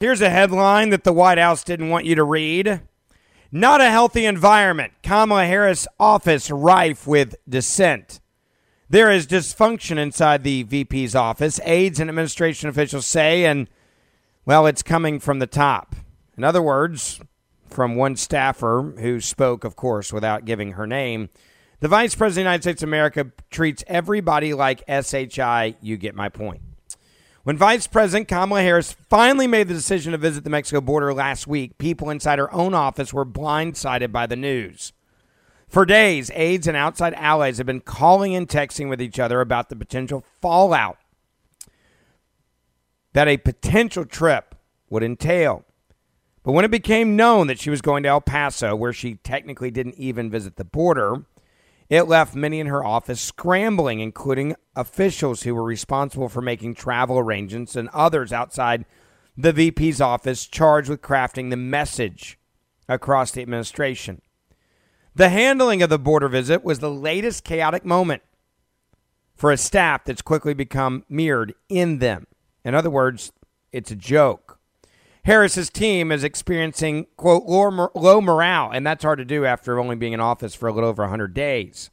Here's a headline that the White House didn't want you to read. Not a healthy environment. Kamala Harris' office rife with dissent. There is dysfunction inside the VP's office, aides and administration officials say, and, well, it's coming from the top. In other words, from one staffer who spoke, of course, without giving her name, the Vice President of the United States of America treats everybody like SHI. You get my point. When Vice President Kamala Harris finally made the decision to visit the Mexico border last week, people inside her own office were blindsided by the news. For days, aides and outside allies have been calling and texting with each other about the potential fallout that a potential trip would entail. But when it became known that she was going to El Paso, where she technically didn't even visit the border, it left many in her office scrambling, including officials who were responsible for making travel arrangements and others outside the VP's office charged with crafting the message across the administration. The handling of the border visit was the latest chaotic moment for a staff that's quickly become mirrored in them. In other words, it's a joke. Harris's team is experiencing, quote, low, low morale, and that's hard to do after only being in office for a little over 100 days.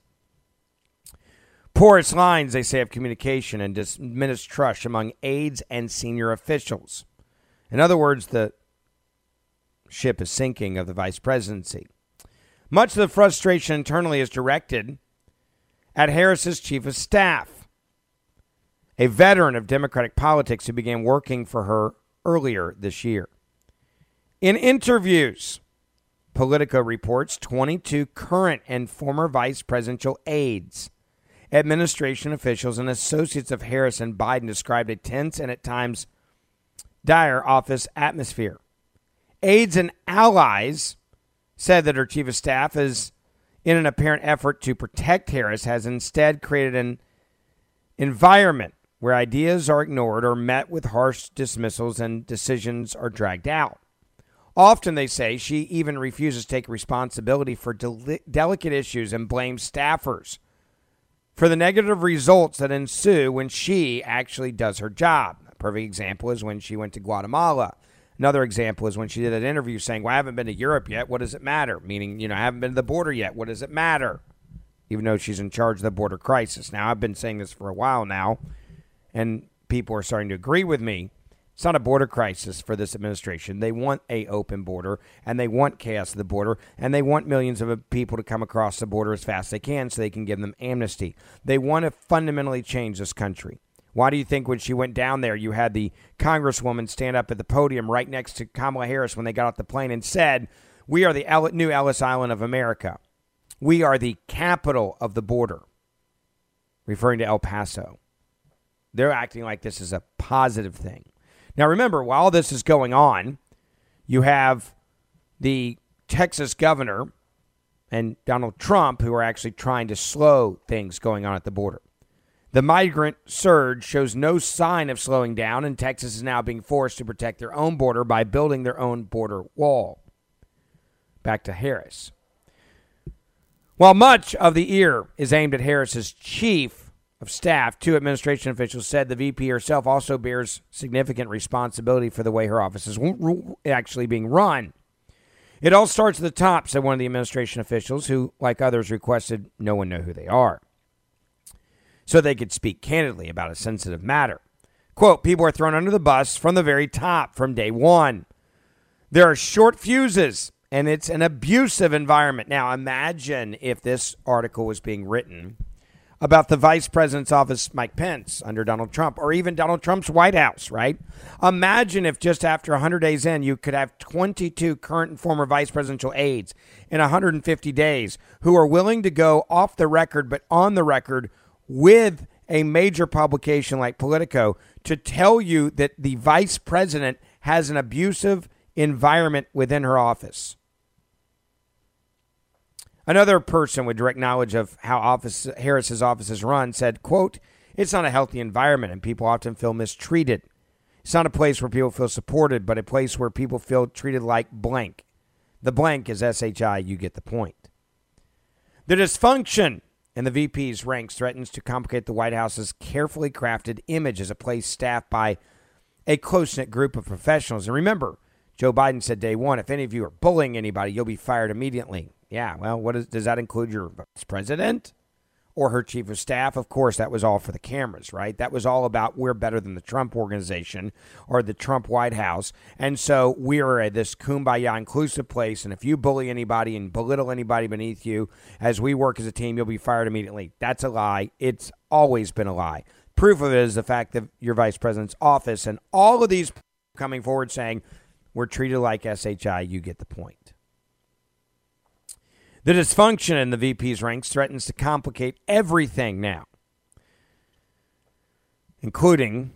Porous lines, they say, of communication and diminished trust among aides and senior officials. In other words, the ship is sinking of the vice presidency. Much of the frustration internally is directed at Harris's chief of staff, a veteran of Democratic politics who began working for her earlier this year. In interviews, Politico reports 22 current and former vice presidential aides, administration officials, and associates of Harris and Biden described a tense and at times dire office atmosphere. Aides and allies said that her chief of staff is in an apparent effort to protect Harris has instead created an environment where ideas are ignored or met with harsh dismissals and decisions are dragged out. Often, they say, she even refuses to take responsibility for del- delicate issues and blames staffers for the negative results that ensue when she actually does her job. A perfect example is when she went to Guatemala. Another example is when she did an interview saying, Well, I haven't been to Europe yet. What does it matter? Meaning, you know, I haven't been to the border yet. What does it matter? Even though she's in charge of the border crisis. Now, I've been saying this for a while now and people are starting to agree with me. It's not a border crisis for this administration. They want a open border and they want chaos at the border and they want millions of people to come across the border as fast as they can so they can give them amnesty. They want to fundamentally change this country. Why do you think when she went down there, you had the congresswoman stand up at the podium right next to Kamala Harris when they got off the plane and said, We are the new Ellis Island of America. We are the capital of the border, referring to El Paso. They're acting like this is a positive thing. Now, remember, while this is going on, you have the Texas governor and Donald Trump who are actually trying to slow things going on at the border. The migrant surge shows no sign of slowing down, and Texas is now being forced to protect their own border by building their own border wall. Back to Harris. While much of the ear is aimed at Harris's chief of staff, two administration officials said the VP herself also bears significant responsibility for the way her office is actually being run. It all starts at the top, said one of the administration officials, who, like others, requested no one know who they are so they could speak candidly about a sensitive matter. Quote, people are thrown under the bus from the very top from day one. There are short fuses, and it's an abusive environment. Now, imagine if this article was being written about the vice president's office, Mike Pence, under Donald Trump, or even Donald Trump's White House, right? Imagine if just after 100 days in, you could have 22 current and former vice presidential aides in 150 days who are willing to go off the record, but on the record with a major publication like Politico to tell you that the vice president has an abusive environment within her office. Another person with direct knowledge of how office, Harris's office is run said, quote, it's not a healthy environment and people often feel mistreated. It's not a place where people feel supported, but a place where people feel treated like blank. The blank is SHI, you get the point. The dysfunction in the VP's ranks threatens to complicate the White House's carefully crafted image as a place staffed by a close knit group of professionals. And remember, Joe Biden said day one if any of you are bullying anybody, you'll be fired immediately. Yeah, well, what is, does that include your vice president? or her chief of staff. Of course, that was all for the cameras, right? That was all about we're better than the Trump organization or the Trump White House. And so we are at this kumbaya inclusive place. And if you bully anybody and belittle anybody beneath you as we work as a team, you'll be fired immediately. That's a lie. It's always been a lie. Proof of it is the fact that your vice president's office and all of these coming forward saying, we're treated like SHI, you get the point. The dysfunction in the VP's ranks threatens to complicate everything now, including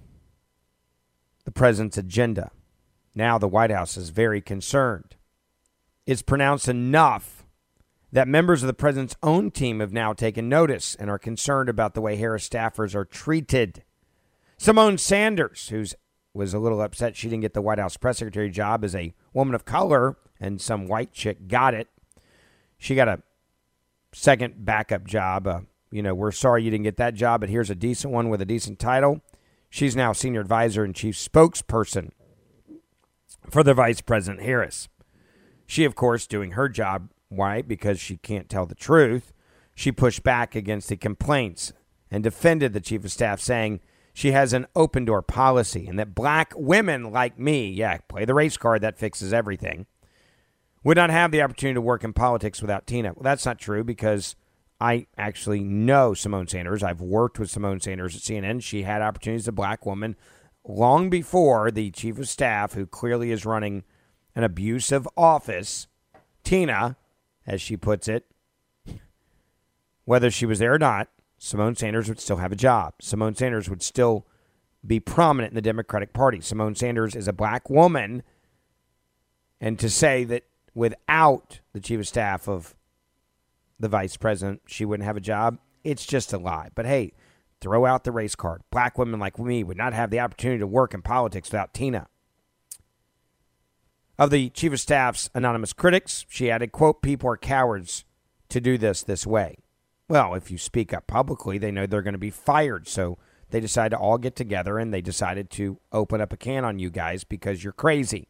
the president's agenda. Now the White House is very concerned. It's pronounced enough that members of the president's own team have now taken notice and are concerned about the way Harris staffers are treated. Symone Sanders, who was a little upset she didn't get the White House press secretary job as a woman of color, and some white chick got it she got a second backup job. Uh, you know, we're sorry you didn't get that job, but here's a decent one with a decent title. She's now senior advisor and chief spokesperson for the vice president Harris. She, of course, doing her job. Why? Because she can't tell the truth. She pushed back against the complaints and defended the chief of staff, saying she has an open door policy and that black women like me, yeah, play the race card, that fixes everything would not have the opportunity to work in politics without Tina. Well, that's not true because I actually know Symone Sanders. I've worked with Symone Sanders at CNN. She had opportunities as a black woman long before the chief of staff, who clearly is running an abusive office, Tina, as she puts it, whether she was there or not, Symone Sanders would still have a job. Symone Sanders would still be prominent in the Democratic Party. Symone Sanders is a black woman. And to say that without the chief of staff of the vice president, she wouldn't have a job. It's just a lie. But hey, throw out the race card. Black women like me would not have the opportunity to work in politics without Tina. Of the chief of staff's anonymous critics, she added, quote, people are cowards to do this this way. Well, if you speak up publicly, they know they're going to be fired. So they decided to all get together and they decided to open up a can on you guys because you're crazy.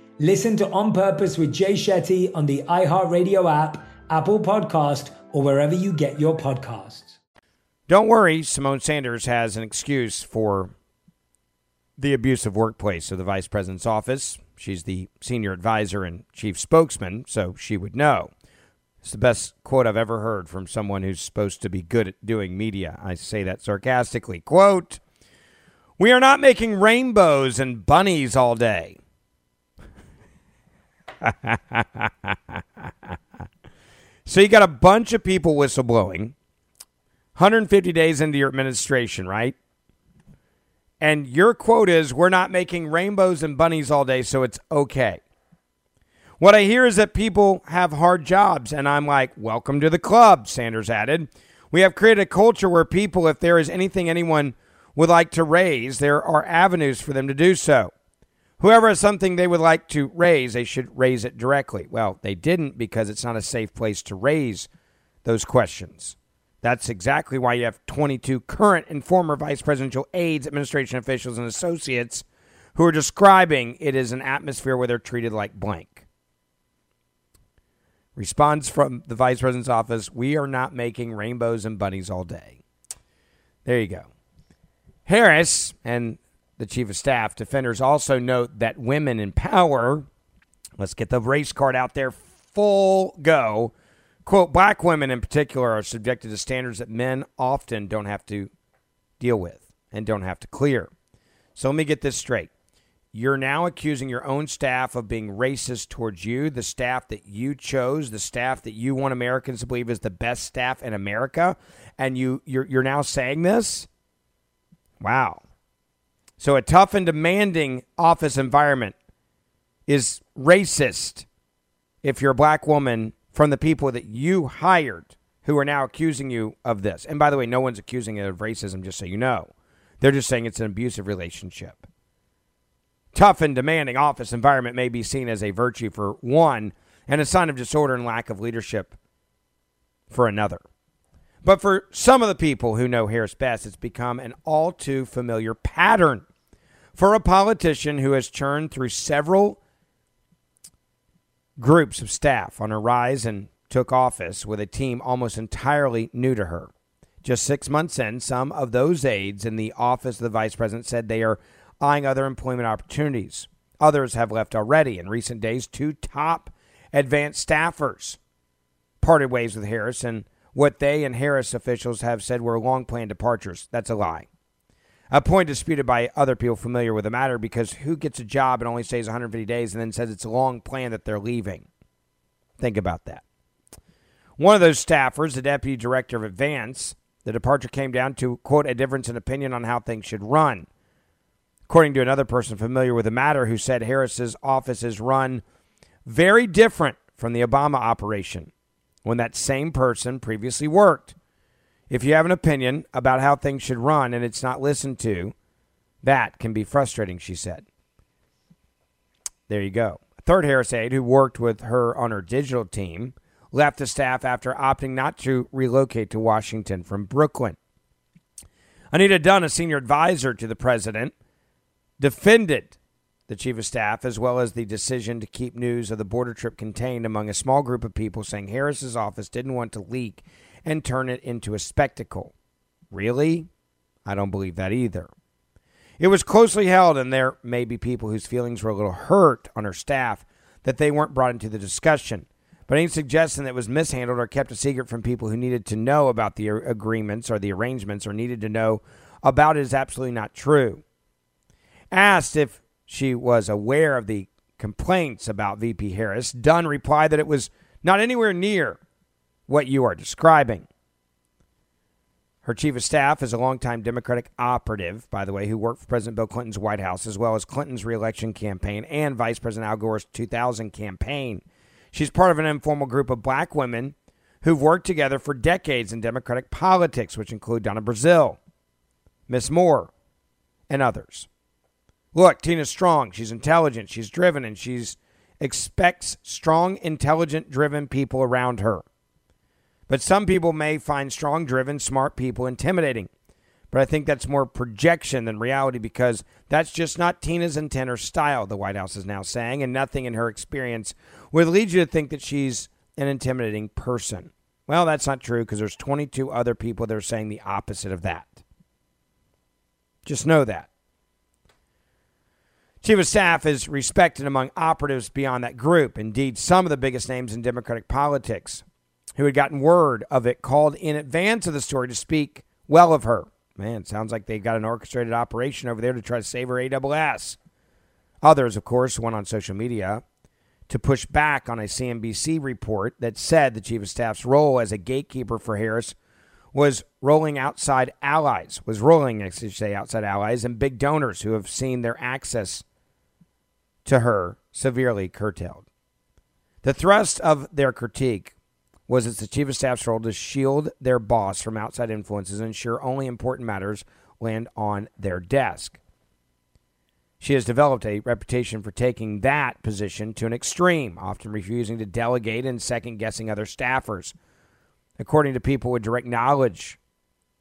Listen to On Purpose with Jay Shetty on the iHeartRadio app, Apple Podcast, or wherever you get your podcasts. Don't worry, Symone Sanders has an excuse for the abusive workplace of the vice president's office. She's the senior advisor and chief spokesman, so she would know. It's the best quote I've ever heard from someone who's supposed to be good at doing media. I say that sarcastically. Quote We are not making rainbows and bunnies all day. so you got a bunch of people whistleblowing, 150 days into your administration, right? And your quote is, We're not making rainbows and bunnies all day, so it's okay. What I hear is that people have hard jobs, and I'm like, Welcome to the club, Sanders added. We have created a culture where people, if there is anything anyone would like to raise, there are avenues for them to do so. Whoever has something they would like to raise, they should raise it directly. Well, they didn't because it's not a safe place to raise those questions. That's exactly why you have 22 current and former vice presidential aides, administration officials, and associates who are describing it as an atmosphere where they're treated like blank. Response from the vice president's office We are not making rainbows and bunnies all day. There you go. Harris and the chief of staff defenders also note that women in power, let's get the race card out there, full go Quote, black women in particular are subjected to standards that men often don't have to deal with and don't have to clear. So let me get this straight. You're now accusing your own staff of being racist towards you, the staff that you chose, the staff that you want Americans to believe is the best staff in America, and you you're, you're now saying this? Wow. So a tough and demanding office environment is racist if you're a black woman from the people that you hired who are now accusing you of this. And by the way, no one's accusing it of racism, just so you know. They're just saying it's an abusive relationship. Tough and demanding office environment may be seen as a virtue for one and a sign of disorder and lack of leadership for another. But for some of the people who know Harris best, it's become an all too familiar pattern for a politician who has churned through several groups of staff on her rise and took office with a team almost entirely new to her. Just six months in, some of those aides in the office of the vice president said they are eyeing other employment opportunities. Others have left already. In recent days, two top advanced staffers parted ways with Harris, and what they and Harris officials have said were long planned departures. That's a lie. A point disputed by other people familiar with the matter because who gets a job and only stays 150 days and then says it's a long plan that they're leaving? Think about that. One of those staffers, the deputy director of Advance, the departure came down to, quote, a difference in opinion on how things should run. According to another person familiar with the matter who said Harris's office is run very different from the Obama operation when that same person previously worked. If you have an opinion about how things should run and it's not listened to, that can be frustrating, she said. There you go. Third Harris aide who worked with her on her digital team left the staff after opting not to relocate to Washington from Brooklyn. Anita Dunn, a senior advisor to the president, defended the chief of staff as well as the decision to keep news of the border trip contained among a small group of people, saying Harris's office didn't want to leak and turn it into a spectacle. Really? I don't believe that either. It was closely held, and there may be people whose feelings were a little hurt on her staff that they weren't brought into the discussion. But any suggestion that was mishandled or kept a secret from people who needed to know about the agreements or the arrangements or needed to know about it is absolutely not true. Asked if she was aware of the complaints about VP Harris, Dunn replied that it was not anywhere near what you are describing. Her chief of staff is a longtime Democratic operative, by the way, who worked for President Bill Clinton's White House, as well as Clinton's reelection campaign and Vice President Al Gore's 2000 campaign. She's part of an informal group of black women who've worked together for decades in Democratic politics, which include Donna Brazile, Miss Moore, and others. Look, Tina's strong. She's intelligent. She's driven, and she expects strong, intelligent, driven people around her. But some people may find strong, driven, smart people intimidating. But I think that's more projection than reality because that's just not Tina's intent or style, the White House is now saying, and nothing in her experience would lead you to think that she's an intimidating person. Well, that's not true because there's 22 other people that are saying the opposite of that. Just know that. Chief of Staff is respected among operatives beyond that group. Indeed, some of the biggest names in Democratic politics who had gotten word of it called in advance of the story to speak well of her. Man, sounds like they've got an orchestrated operation over there to try to save her AWS. Others, of course, went on social media to push back on a CNBC report that said the chief of staff's role as a gatekeeper for Harris was rolling outside allies, was rolling, I should say, outside allies and big donors who have seen their access to her severely curtailed. The thrust of their critique was it's chief of staff's role to shield their boss from outside influences and ensure only important matters land on their desk. She has developed a reputation for taking that position to an extreme, often refusing to delegate and second guessing other staffers. According to people with direct knowledge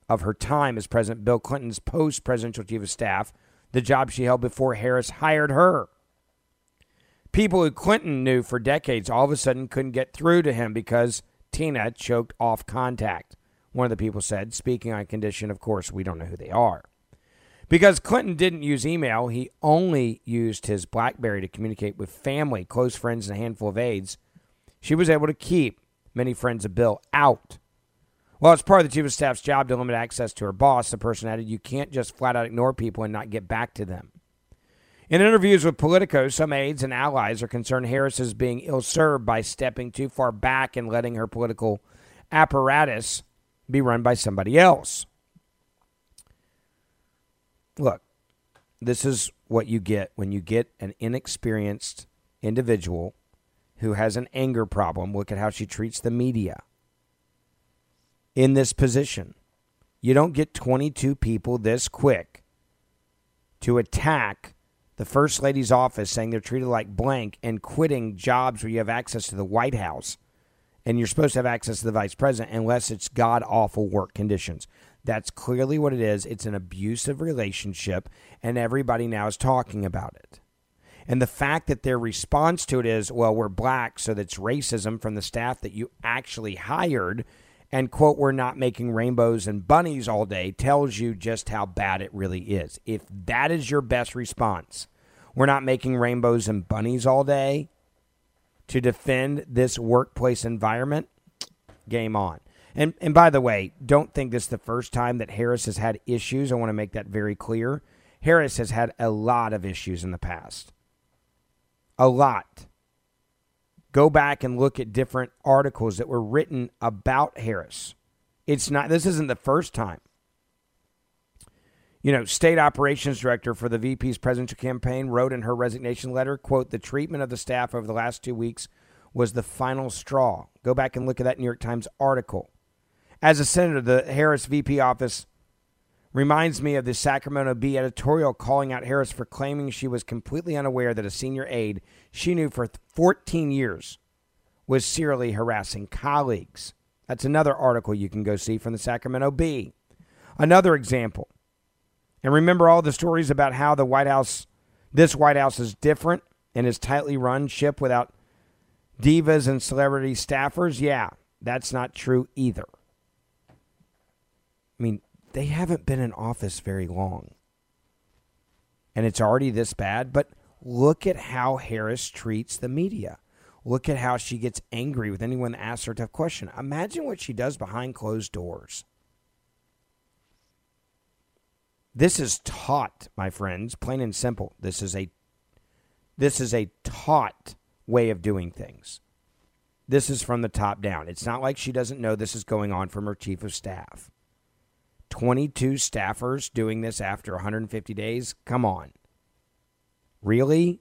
of her time as President Bill Clinton's post presidential chief of staff, the job she held before Harris hired her. People who Clinton knew for decades all of a sudden couldn't get through to him because Tina choked off contact. One of the people said, speaking on condition, of course, we don't know who they are. Because Clinton didn't use email, he only used his Blackberry to communicate with family, close friends, and a handful of aides. She was able to keep many friends of Bill out. Well, it's part of the chief of staff's job to limit access to her boss. The person added, You can't just flat out ignore people and not get back to them. In interviews with Politico, some aides and allies are concerned Harris is being ill served by stepping too far back and letting her political apparatus be run by somebody else. Look, this is what you get when you get an inexperienced individual who has an anger problem. Look at how she treats the media in this position. You don't get 22 people this quick to attack the First Lady's office saying they're treated like blank and quitting jobs where you have access to the White House and you're supposed to have access to the Vice President unless it's god awful work conditions. That's clearly what it is. It's an abusive relationship, and everybody now is talking about it. And the fact that their response to it is, well, we're black, so that's racism from the staff that you actually hired and quote we're not making rainbows and bunnies all day tells you just how bad it really is. If that is your best response we're not making rainbows and bunnies all day to defend this workplace environment game on. And and by the way don't think this is the first time that harris has had issues. I want to make that very clear. Harris has had a lot of issues in the past. A lot go back and look at different articles that were written about Harris. It's not this isn't the first time. You know, state operations director for the VP's presidential campaign wrote in her resignation letter, quote, "The treatment of the staff over the last 2 weeks was the final straw." Go back and look at that New York Times article. As a senator, the Harris VP office reminds me of the Sacramento Bee editorial calling out Harris for claiming she was completely unaware that a senior aide she knew for 14 years was serially harassing colleagues. That's another article you can go see from the Sacramento Bee. Another example. And remember all the stories about how the White House, this White House is different and is tightly run ship without divas and celebrity staffers? Yeah, that's not true either. I mean, they haven't been in office very long. And it's already this bad, but look at how Harris treats the media. Look at how she gets angry with anyone that asks her a tough question. Imagine what she does behind closed doors. This is taught, my friends, plain and simple. This is a this is a taught way of doing things. This is from the top down. It's not like she doesn't know this is going on from her chief of staff. 22 staffers doing this after 150 days? Come on. Really?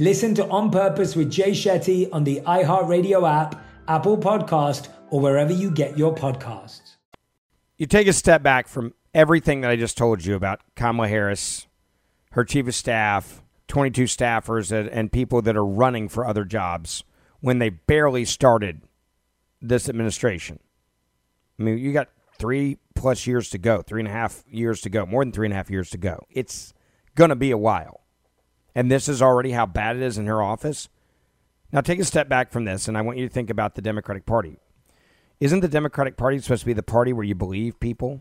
Listen to On Purpose with Jay Shetty on the iHeartRadio app, Apple Podcast, or wherever you get your podcasts. You take a step back from everything that I just told you about Kamala Harris, her chief of staff, 22 staffers, and, people that are running for other jobs when they barely started this administration. I mean, you got three plus years to go, three and a half years to go, more than three and a half years to go. It's going to be a while. And this is already how bad it is in her office. Now, take a step back from this, and I want you to think about the Democratic Party. Isn't the Democratic Party supposed to be the party where you believe people?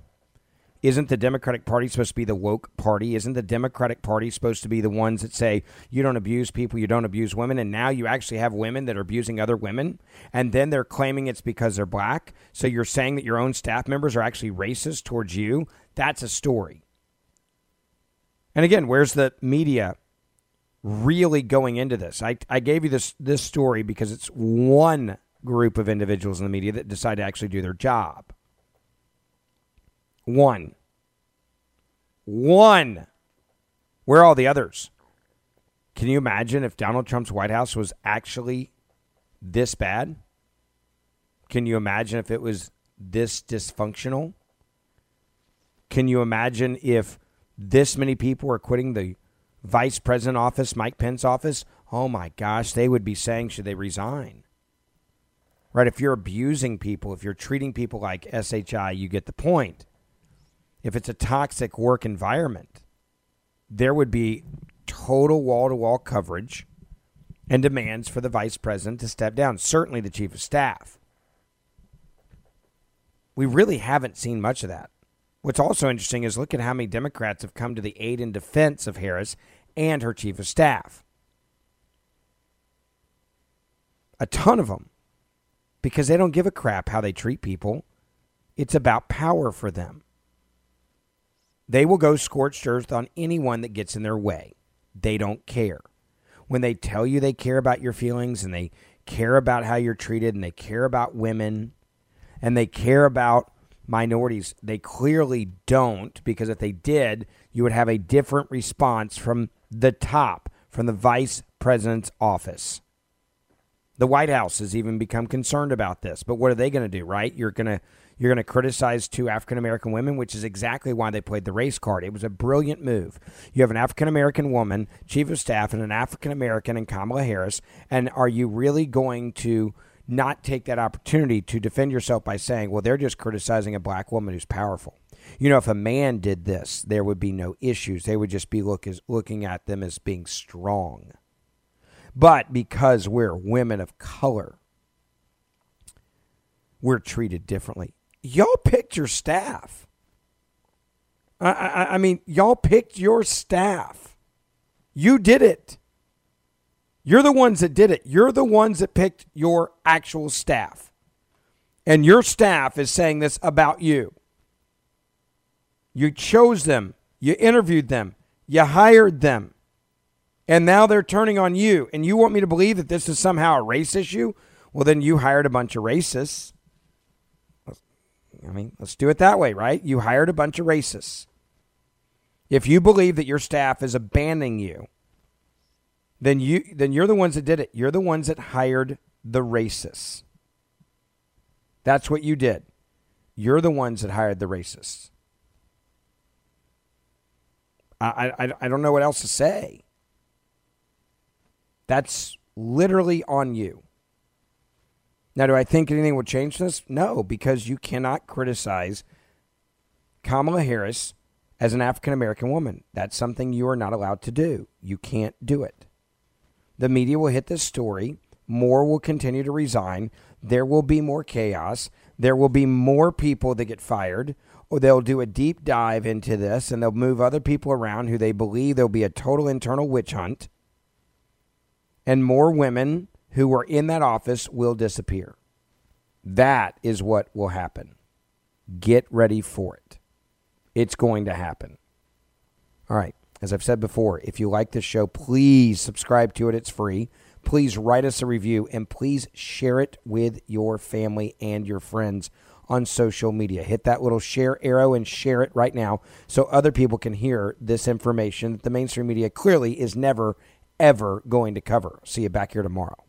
Isn't the Democratic Party supposed to be the woke party? Isn't the Democratic Party supposed to be the ones that say you don't abuse people, you don't abuse women, and now you actually have women that are abusing other women, and then they're claiming it's because they're black? So you're saying that your own staff members are actually racist towards you? That's a story. And again, where's the media really going into this? I, I gave you this this story because it's one group of individuals in the media that decide to actually do their job. One. One. Where are all the others? Can you imagine if Donald Trump's White House was actually this bad? Can you imagine if it was this dysfunctional? Can you imagine if this many people are quitting the vice president office, Mike Pence office, oh my gosh, they would be saying, should they resign? Right? If you're abusing people, if you're treating people like SHI, you get the point. If it's a toxic work environment, there would be total wall to wall coverage and demands for the vice president to step down, certainly the chief of staff. We really haven't seen much of that. What's also interesting is look at how many Democrats have come to the aid and defense of Harris and her chief of staff. A ton of them. Because they don't give a crap how they treat people. It's about power for them. They will go scorched earth on anyone that gets in their way. They don't care. When they tell you they care about your feelings and they care about how you're treated and they care about women and they care about minorities, they clearly don't because if they did, you would have a different response from the top, from the vice president's office. The White House has even become concerned about this. But what are they going to do, right? You're going to you're going to criticize two African American women, which is exactly why they played the race card. It was a brilliant move. You have an African American woman, chief of staff, and an African American in Kamala Harris. And are you really going to not take that opportunity to defend yourself by saying, well, they're just criticizing a black woman who's powerful? You know, if a man did this, there would be no issues. They would just be look as, looking at them as being strong. But because we're women of color, we're treated differently y'all picked your staff. I, I, I, mean, y'all picked your staff. You did it. You're the ones that did it. You're the ones that picked your actual staff. And your staff is saying this about you. You chose them, you interviewed them, you hired them, and now they're turning on you. And you want me to believe that this is somehow a race issue? Well, then you hired a bunch of racists. I mean, let's do it that way, right? You hired a bunch of racists. If you believe that your staff is abandoning you, then you then you're the ones that did it. You're the ones that hired the racists. That's what you did. You're the ones that hired the racists. I, I, I don't know what else to say. That's literally on you. Now, do I think anything will change this? No, because you cannot criticize Kamala Harris as an African American woman. That's something you are not allowed to do. You can't do it. The media will hit this story. More will continue to resign. There will be more chaos. There will be more people that get fired. Or they'll do a deep dive into this and they'll move other people around who they believe there'll be a total internal witch hunt. And more women who were in that office will disappear. That is what will happen. Get ready for it. It's going to happen. All right. As I've said before, if you like this show, please subscribe to it. It's free. Please write us a review and please share it with your family and your friends on social media. Hit that little share arrow and share it right now so other people can hear this information that the mainstream media clearly is never, ever going to cover. See you back here tomorrow.